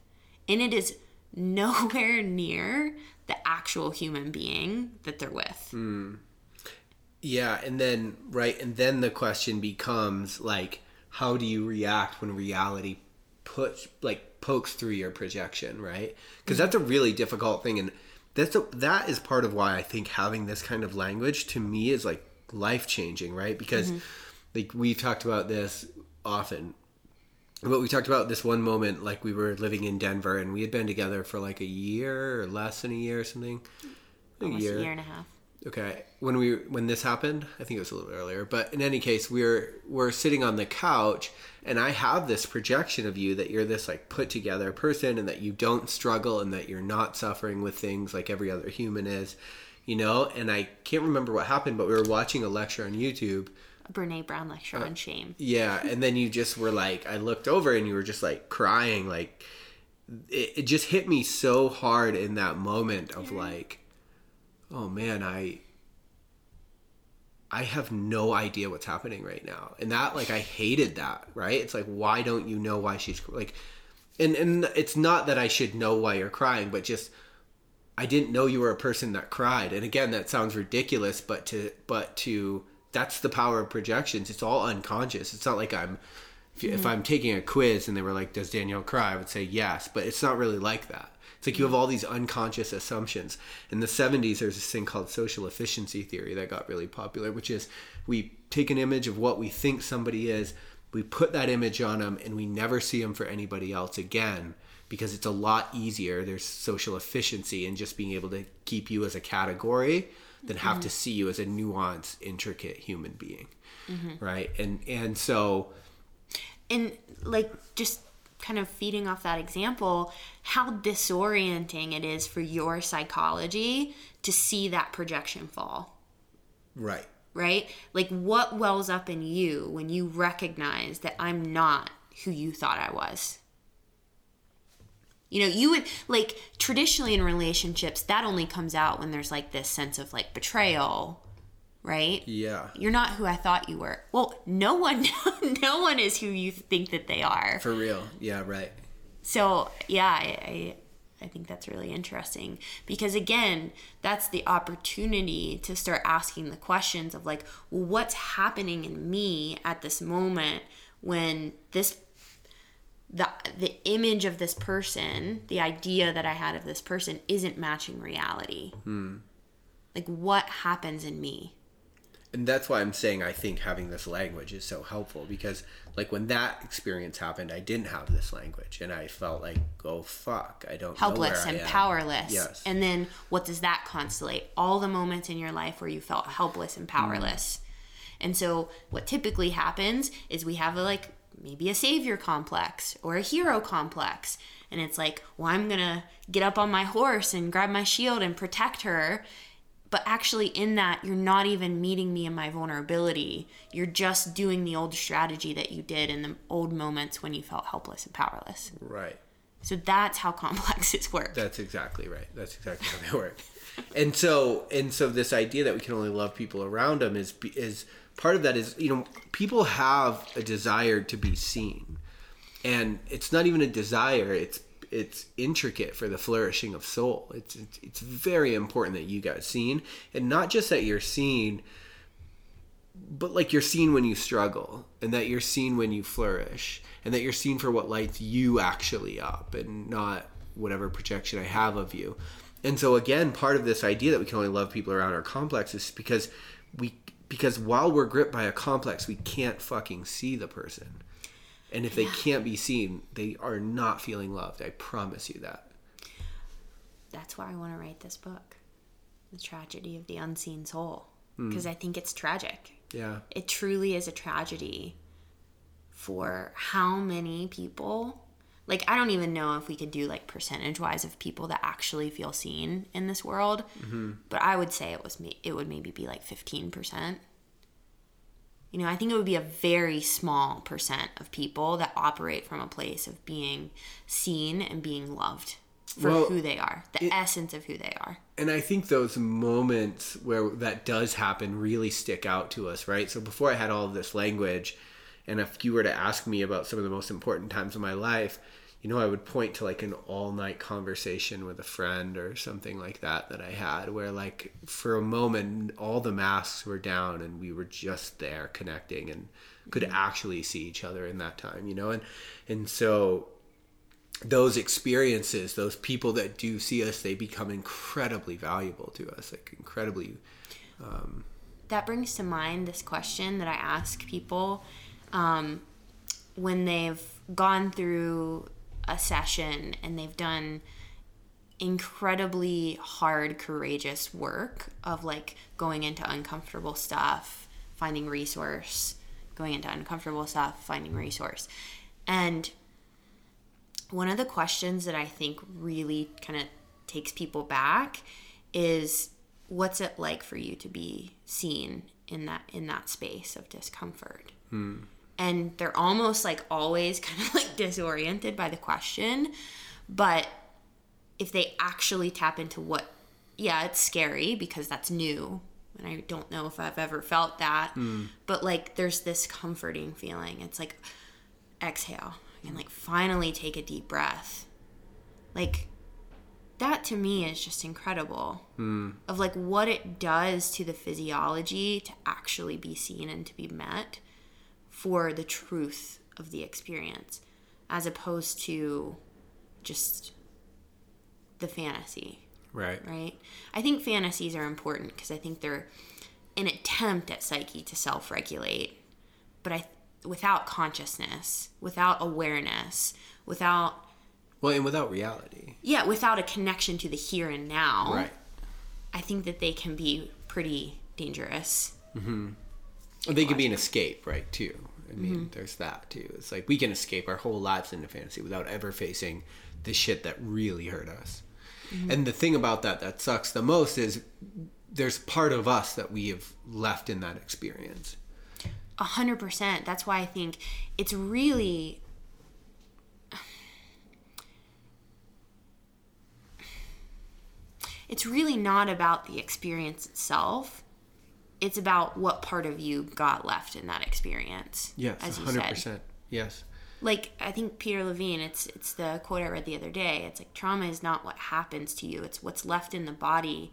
and it is nowhere near the actual human being that they're with. Mm. Yeah, and then right, and then the question becomes like, how do you react when reality puts like pokes through your projection, right? Because that's a really difficult thing, and that's a, that is part of why I think having this kind of language to me is like life changing, right? Because mm-hmm. like we've talked about this often but we talked about this one moment like we were living in denver and we had been together for like a year or less than a year or something a year. a year and a half okay when we when this happened i think it was a little earlier but in any case we're we're sitting on the couch and i have this projection of you that you're this like put together person and that you don't struggle and that you're not suffering with things like every other human is you know? And i can't remember what happened but we were watching a lecture on youtube. A Brene Brown lecture uh, on shame. Yeah, and then you just were like, I looked over and you were just like crying, like it, it just hit me so hard in that moment of like, oh man, I I have no idea what's happening right now, and that like I hated that. Right? It's like, why don't you know why she's like, and and it's not that I should know why you're crying, but just. I didn't know you were a person that cried. And again, that sounds ridiculous, but to but to that's the power of projections. It's all unconscious. It's not like I'm If, if mm-hmm. I'm taking a quiz and they were like, "Does Danielle cry?" I would say yes, but it's not really like that. It's like you have all these unconscious assumptions. In the 70s, there's this thing called social efficiency theory that got really popular, which is we take an image of what we think somebody is, we put that image on them, and we never see them for anybody else again because it's a lot easier. There's social efficiency in just being able to keep you as a category than have to see you as a nuanced, intricate human being, mm-hmm. right? And and so and like just kind of feeding off that example how disorienting it is for your psychology to see that projection fall. Right, right? Like what wells up in you when you recognize that i'm not who you thought i was? You know you would like traditionally in relationships that only comes out when there's like this sense of like betrayal right? Yeah, you're not who i thought you were. Well no one no one is who you think that they are. For real, yeah, right, so yeah I, I i think that's really interesting. Because again that's the opportunity to start asking the questions of like well what's happening in me at this moment when this the the image of this person the idea that i had of this person isn't matching reality. Hmm. Like what happens in me and that's why I'm saying I think having this language is so helpful because like when that experience happened, I didn't have this language, and I felt like, oh fuck, I don't helpless and powerless. Yes, And then what does that constellate? All the moments in your life where you felt helpless and mm-hmm. powerless. And so what typically happens is we have a like maybe a savior complex or a hero complex. And it's like, well, I'm going to get up on my horse and grab my shield and protect her. But actually, in that, you're not even meeting me in my vulnerability. You're just doing the old strategy that you did in the old moments when you felt helpless and powerless. right. So that's how complexes work. That's exactly right. That's exactly how they work. And so, and so, this idea that we can only love people around them is is part of that. Is you know, people have a desire to be seen, and it's not even a desire. It's it's intricate for the flourishing of soul. It's it's, it's very important that you got seen, and not just that you're seen, but like you're seen when you struggle, and that you're seen when you flourish, and that you're seen for what lights you actually up, and not whatever projection I have of you. And so again, part of this idea that we can only love people around our complex is because we because while we're gripped by a complex, we can't fucking see the person. And if they can't be seen, they are not feeling loved. I promise you that. that's why I want to write this book, The Tragedy of the Unseen Soul, hmm. because I think it's tragic. Yeah. It truly is a tragedy for how many people. Like I don't even know if we could do like percentage wise of people that actually feel seen in this world, mm-hmm. but I would say it was me. It would maybe be like fifteen percent. You know, I think it would be a very small percent of people that operate from a place of being seen and being loved for Well, who they are, the essence of who they are. And I think those moments where that does happen really stick out to us, right? So before I had all of this language, and if you were to ask me about some of the most important times of my life, you know, I would point to like an all night conversation with a friend or something like that that I had where, like, for a moment, all the masks were down and we were just there connecting and could actually see each other in that time, you know? And, and so those experiences, those people that do see us, they become incredibly valuable to us, like incredibly. that brings to mind this question that I ask people um, when they've gone through a session and they've done incredibly hard, courageous work of like going into uncomfortable stuff, finding resource, going into uncomfortable stuff, finding resource. And one of the questions that I think really kind of takes people back is what's it like for you to be seen in that in that space of discomfort hmm. And they're almost like always kind of like disoriented by the question but if they actually tap into what yeah it's scary because that's new and i don't know if i've ever felt that hmm. but like there's this comforting feeling. It's like exhale and like finally take a deep breath. Like that to me is just incredible hmm. of like what it does to the physiology to actually be seen and to be met for the truth of the experience as opposed to just the fantasy Right. right? I think fantasies are important because I think they're an attempt at psyche to self-regulate, but I without consciousness, without awareness, without Well, and without reality. yeah, without a connection to the here and now, Right. I think that they can be pretty dangerous. Mm hmm. They can be an escape, right? Too. I mean, mm-hmm. there's that too. It's like we can escape our whole lives into fantasy without ever facing the shit that really hurt us. Mm-hmm. And the thing about that that sucks the most is there's part of us that we have left in that experience. A hundred percent. That's why I think it's really it's really not about the experience itself. It's about what part of you got left in that experience. Yes, as you hundred said. percent. Yes. Like I think Peter Levine, it's it's the quote I read the other day. It's like trauma is not what happens to you; it's what's left in the body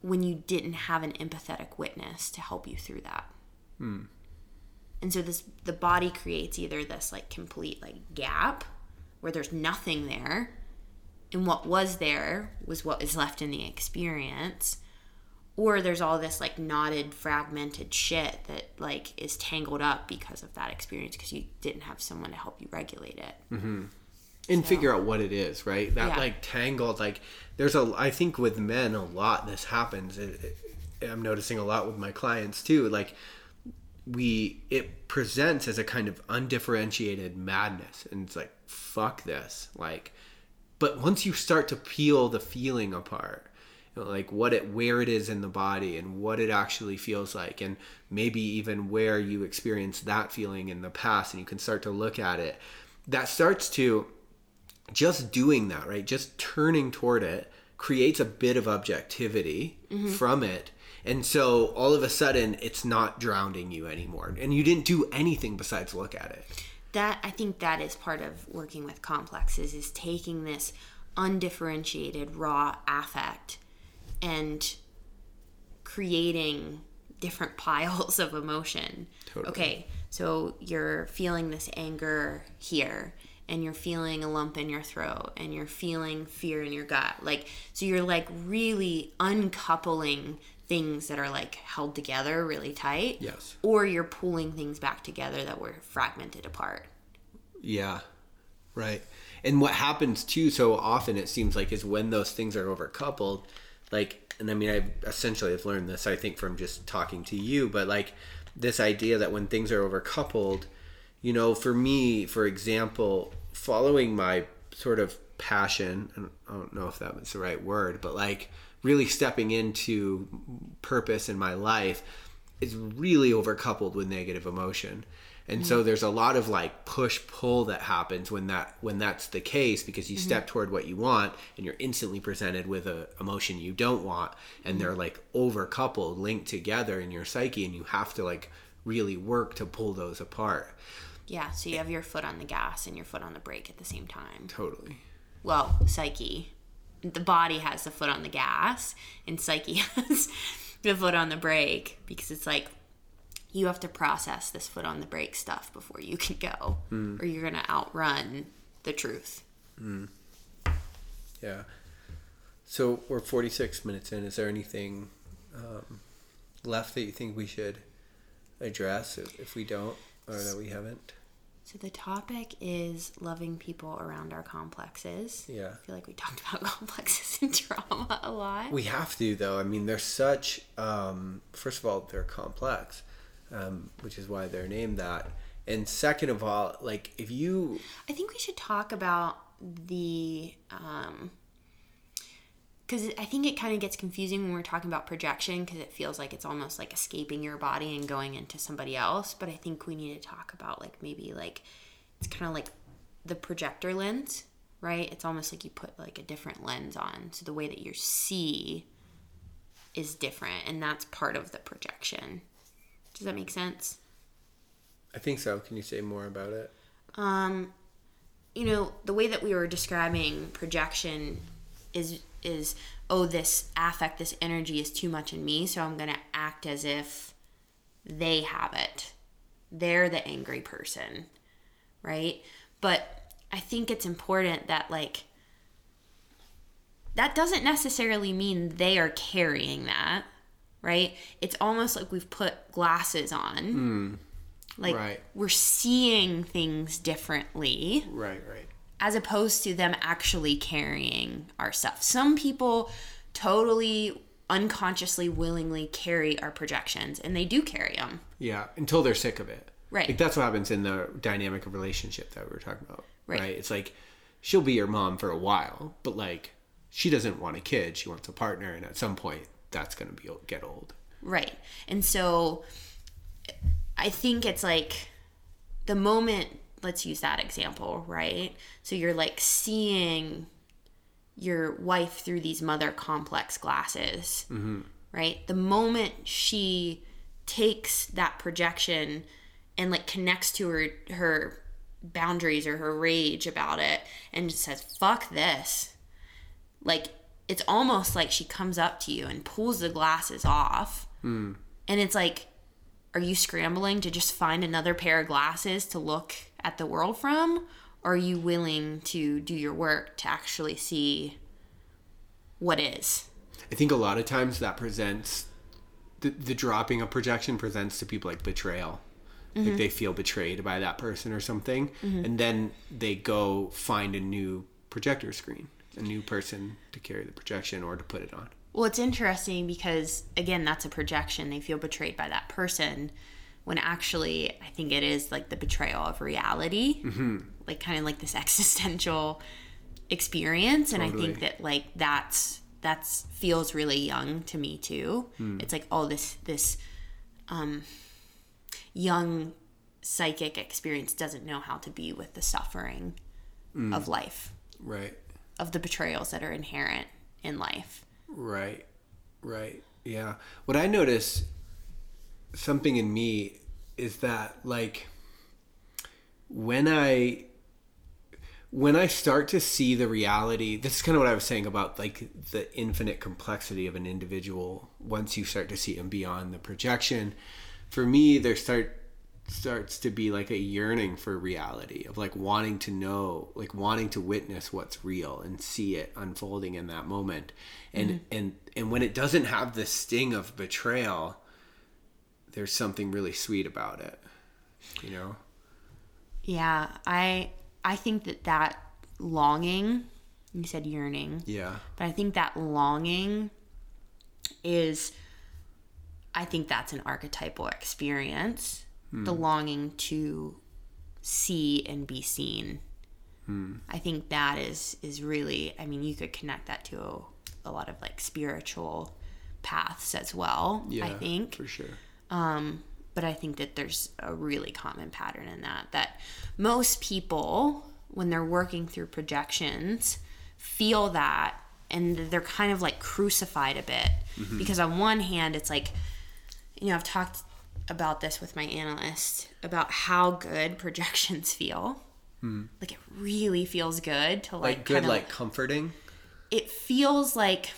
when you didn't have an empathetic witness to help you through that. Hmm. And so this the body creates either this like complete like gap where there's nothing there, and what was there was what is left in the experience, or there's all this like knotted fragmented shit that like is tangled up because of that experience because you didn't have someone to help you regulate it. Mm-hmm. and figure out what it is right that Yeah. like tangled like there's a i think with men a lot this happens it, it- i'm noticing a lot with my clients too like we it presents as a kind of undifferentiated madness and it's like fuck this like but once you start to peel the feeling apart like what it where it is in the body and what it actually feels like and maybe even where you experienced that feeling in the past and you can start to look at it that starts to just doing that, right? Just turning toward it creates a bit of objectivity mm-hmm. from it. And so all of a sudden it's not drowning you anymore. And you didn't do anything besides look at it. that I think that is part of working with complexes is taking this undifferentiated raw affect and creating different piles of emotion. Totally. Okay, so you're feeling this anger here and you're feeling a lump in your throat and you're feeling fear in your gut. Like so you're like really uncoupling things that are like held together really tight. Yes. Or you're pulling things back together that were fragmented apart. Yeah. Right. And what happens too so often it seems like is when those things are overcoupled, like and I mean I essentially have learned this I think from just talking to you, but like this idea that when things are overcoupled, you know, for me, for example, following my sort of passion, I don't know if that was the right word, but like really stepping into purpose in my life is really overcoupled with negative emotion. And so there's a lot of like push pull that happens when that when that's the case because you mm-hmm. step toward what you want and you're instantly presented with a emotion you don't want and mm-hmm. they're like overcoupled linked together in your psyche and you have to like really work to pull those apart. Yeah, so you have your foot on the gas and your foot on the brake at the same time. Totally. Well, psyche. The body has the foot on the gas, and psyche has the foot on the brake because it's like you have to process this foot on the brake stuff before you can go, or you're going to outrun the truth. Yeah. So we're 46 minutes in. Is there anything um, left that you think we should address if, if we don't or that we haven't? So the topic is loving people around our complexes. Yeah. I feel like we talked about complexes and trauma a lot. We have to, though. I mean, they're such, um, first of all, they're complex, um, which is why they're named that. And second of all, like, if you, I think we should talk about the um because I think it kind of gets confusing when we're talking about projection because it feels like it's almost like escaping your body and going into somebody else. But I think we need to talk about like maybe like it's kind of like the projector lens, right? It's almost like you put like a different lens on, so the way that you see is different, and that's part of the projection. Does that make sense? I think so. Can you say more about it? um you know the way that we were describing projection is is oh this affect this energy is too much in me so i'm going to act as if they have it they're the angry person, right? But I think it's important that like that doesn't necessarily mean they are carrying that, right? It's almost like we've put glasses on. Hmm. Like Right. we're seeing things differently Right, right. as opposed to them actually carrying our stuff. Some people totally unconsciously willingly carry our projections and they do carry them. Yeah, until they're sick of it. Right. Like that's what happens in the dynamic of relationship that we were talking about. Right. Right. It's like she'll be your mom for a while, but like she doesn't want a kid, she wants a partner and at some point that's going to be get old. Right. And so I think it's like the moment, let's use that example, right? So you're like seeing your wife through these mother complex glasses, mm-hmm. right? The moment she takes that projection and like connects to her her boundaries or her rage about it and just says fuck this like it's almost like she comes up to you and pulls the glasses off. Hmm. And it's like are you scrambling to just find another pair of glasses to look at the world from? Or are you willing to do your work to actually see what is? I think a lot of times that presents the, the dropping of projection presents to people like betrayal. Like mm-hmm. they feel betrayed by that person or something, mm-hmm. and then they go find a new projector screen, a new person to carry the projection or to put it on. Well, it's interesting because again, that's a projection. They feel betrayed by that person, when actually, I think it is like the betrayal of reality, mm-hmm. like kind of like this existential experience. And I think that like that's that's feels really young to me too. It's like oh, this this um, young psychic experience doesn't know how to be with the suffering of life, Right. Of the betrayals that are inherent in life. Right. Right. Yeah. What I notice something in me is that like when I when I start to see the reality, this is kind of what I was saying about like the infinite complexity of an individual once you start to see them beyond the projection. For me, there start starts to be like a yearning for reality of like wanting to know like wanting to witness what's real and see it unfolding in that moment. And mm-hmm. and and when it doesn't have the sting of betrayal there's something really sweet about it you know? Yeah, I I think that that longing, you said yearning, yeah. but I think that longing is I think that's an archetypal experience. Hmm. The longing to see and be seen. Hmm. I think that is is really I mean you could connect that to a, a lot of like spiritual paths as well, yeah I think. for sure. Um, but I think that there's a really common pattern in that that most people, when they're working through projections, feel that and they're kind of like crucified a bit. Mm-hmm. Because on one hand it's like you know I've talked about this with my analyst about how good projections feel. Hmm. Like it really feels good to like, like good kinda- like comforting? It feels like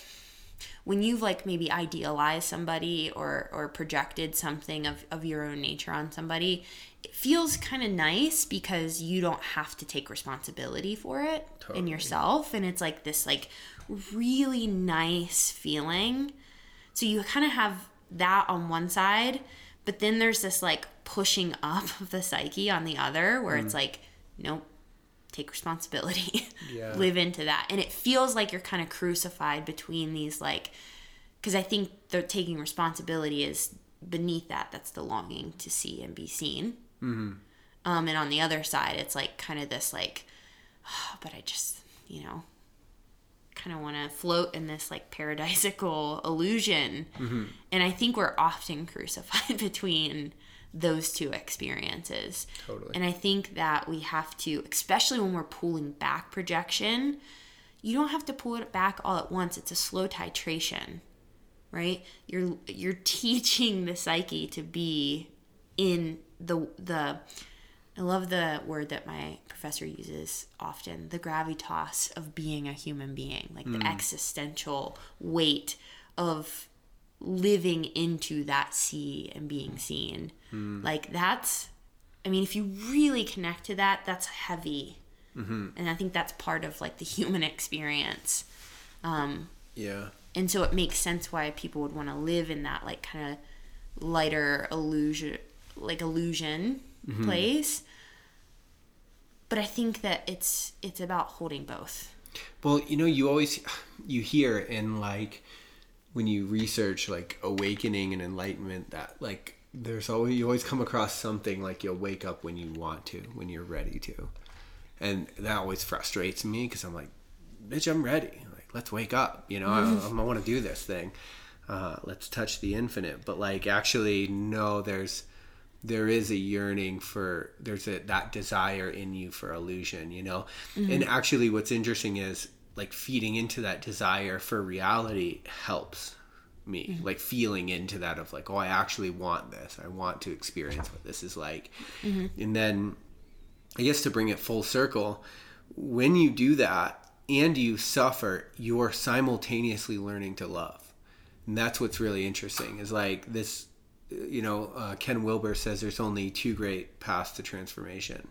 when you've like maybe idealized somebody or or projected something of, of your own nature on somebody it feels kind of nice because you don't have to take responsibility for it in yourself. And it's like this like really nice feeling. So you kind of have that on one side but then there's this like pushing up of the psyche on the other where it's like nope take responsibility Yeah. live into that and it feels like you're kind of crucified between these like because i think the taking responsibility is beneath that that's the longing to see and be seen mm-hmm. um, and on the other side it's like kind of this like "Oh, but i just you know kind of want to float in this like paradisical illusion. Mm-hmm. And i think we're often crucified between those two experiences. Totally. and i think that we have to especially when we're pulling back projection you don't have to pull it back all at once. It's a slow titration right? You're you're teaching the psyche to be in the the I love the word that my professor uses often the gravitas of being a human being, like the existential weight of living into that see and being seen. Like that's I mean, if you really connect to that, that's heavy. Mm-hmm. And I think that's part of like the human experience. Um, Yeah. and so it makes sense why people would want to live in that like kind of lighter illusion like illusion place but i think that it's it's about holding both Well, you know, you always you hear in like when you research like awakening and enlightenment that like there's always you always come across something like you'll wake up when you want to, when you're ready to. And that always frustrates me because I'm like, bitch, I'm ready. Like, let's wake up. You know, I, I want to do this thing. Uh, let's touch the infinite. But like, actually, no, there's there is a yearning for there's a that desire in you for illusion you know? Mm-hmm. And actually what's interesting is like feeding into that desire for reality helps me mm-hmm. like feeling into that of like oh i actually want this. I want to experience what this is like. Mm-hmm. And then i guess to bring it full circle when you do that and you suffer you're simultaneously learning to love. And that's what's really interesting is like this you know uh, ken wilber says there's only two great paths to transformation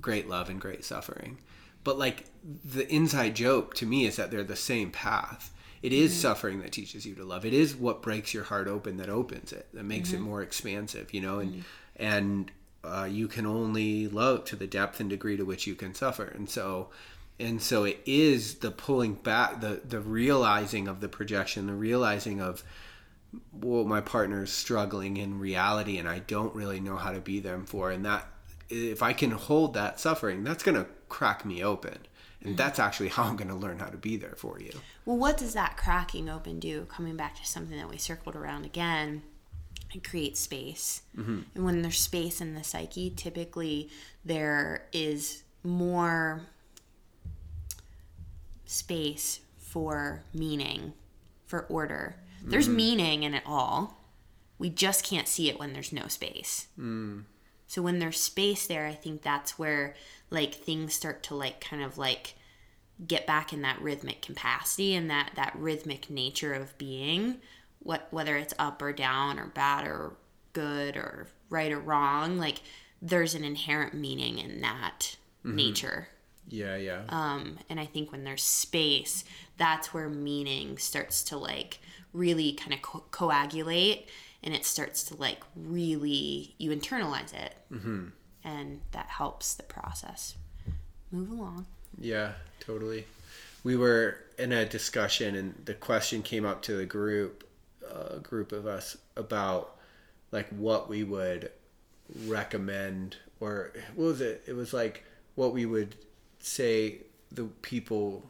great love and great suffering. But like the inside joke to me is that they're the same path. It is suffering that teaches you to love. It is what breaks your heart open that opens it that makes it more expansive you know and and uh, you can only love to the depth and degree to which you can suffer. And so and so it is the pulling back the the realizing of the projection the realizing of well my partner's struggling in reality and i don't really know how to be them for and that if i can hold that suffering that's going to crack me open. And mm-hmm. that's actually how i'm going to learn how to be there for you. Well what does that cracking open do coming back to something that we circled around again it creates space. Mm-hmm. And when there's space in the psyche typically there is more space for meaning for order there's mm-hmm. meaning in it all. We just can't see it when there's no space. Mm. So when there's space there i think that's where like things start to like kind of like get back in that rhythmic capacity and that that rhythmic nature of being what whether it's up or down or bad or good or right or wrong like there's an inherent meaning in that mm-hmm. nature. Yeah yeah. Um and i think when there's space that's where meaning starts to like really kind of co- coagulate and it starts to like really you internalize it mm-hmm. and that helps the process move along Yeah, totally. We were in a discussion, and the question came up to the group, a group of us, about like what we would recommend, or what was it? It was like what we would say the people.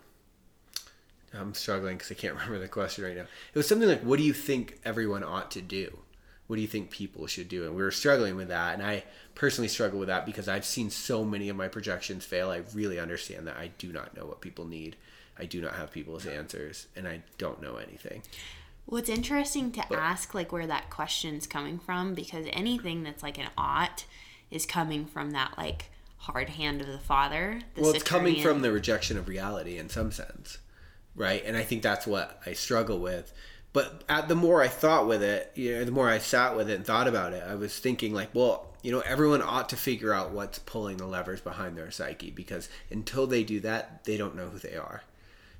I'm struggling because I can't remember the question right now. It was something like, "What do you think everyone ought to do?" what do you think people should do? And we were struggling with that. And I personally struggle with that because I've seen so many of my projections fail. I really understand that I do not know what people need. I do not have people's answers and I don't know anything. Well, it's interesting to ask like where that question's coming from because anything that's like an ought is coming from that like hard hand of the father. The well, it's coming from the rejection of reality in some sense, right? And I think that's what I struggle with. But at the more I thought with it, you know, the more I sat with it and thought about it, I was thinking like, well, you know, everyone ought to figure out what's pulling the levers behind their psyche because until they do that, they don't know who they are,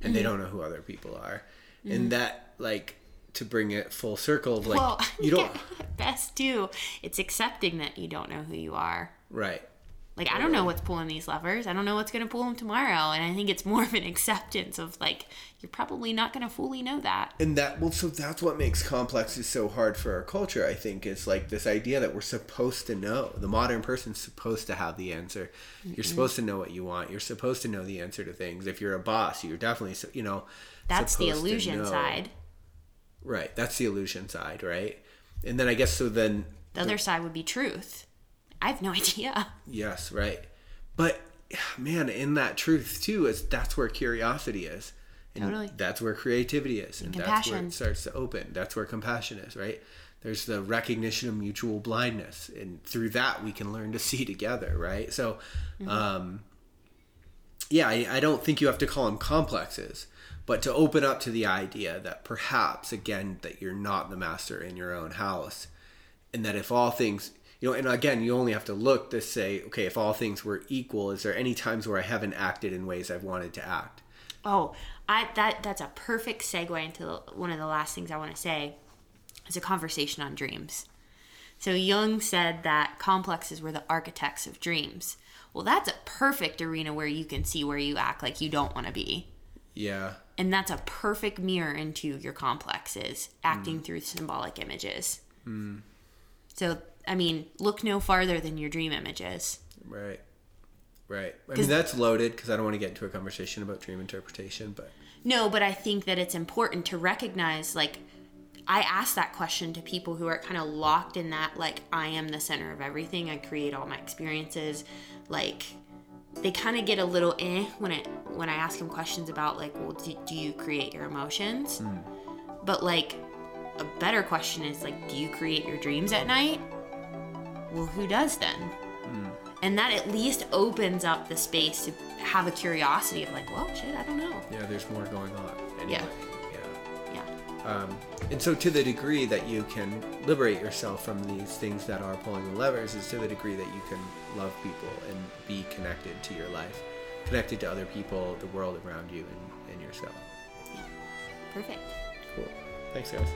and they mm-hmm. don't know who other people are, and mm-hmm. that like to bring it full circle like Well, you don't best do. It's accepting that you don't know who you are. right Like I don't know what's pulling these levers. I don't know what's going to pull them tomorrow, and I think it's more of an acceptance of like you're probably not going to fully know that. and that well so that's what makes complexes so hard for our culture i think is like this idea that we're supposed to know. The modern person's supposed to have the answer. You're supposed to know what you want. You're supposed to know the answer to things. If you're a boss you're definitely so- you know That's the illusion side. right. That's the illusion side right? And then i guess so then The other side would be truth. I have no idea. yes right. But man in that truth too is that's where curiosity is. And Totally. that's where creativity is. And, that's where it starts to open. That's where compassion is right? There's the recognition of mutual blindness. And through that we can learn to see together right? So Mm-hmm. um yeah I, I don't think you have to call them complexes but to open up to the idea that perhaps again that you're not the master in your own house and that if all things you know, and again, you only have to look to say, okay, if all things were equal, is there any times where I haven't acted in ways I've wanted to act? Oh, I that that's a perfect segue into one of the last things I want to say. Is a conversation on dreams. So Jung said that complexes were the architects of dreams. Well, that's a perfect arena where you can see where you act like you don't want to be. Yeah. And that's a perfect mirror into your complexes, acting mm. through symbolic images. Mm. So, I mean, look no farther than your dream images. Right. Right. I mean, that's loaded because I don't want to get into a conversation about dream interpretation, but. No, but I think that it's important to recognize, like, I ask that question to people who are kind of locked in that, like, I am the center of everything. I create all my experiences. Like, they kind of get a little eh when it when I ask them questions about like, well, do, do you create your emotions? Mm. But like, a better question is like, do you create your dreams at night? Well, who does then? Mm. And that at least opens up the space to have a curiosity of like, well, shit, I don't know. Yeah, there's more going on. Anyway. Yeah. Yeah. Um, and so, to the degree that you can liberate yourself from these things that are pulling the levers, is to the degree that you can love people and be connected to your life, connected to other people, the world around you, and, and yourself. Yeah. Perfect. Cool. Thanks, guys.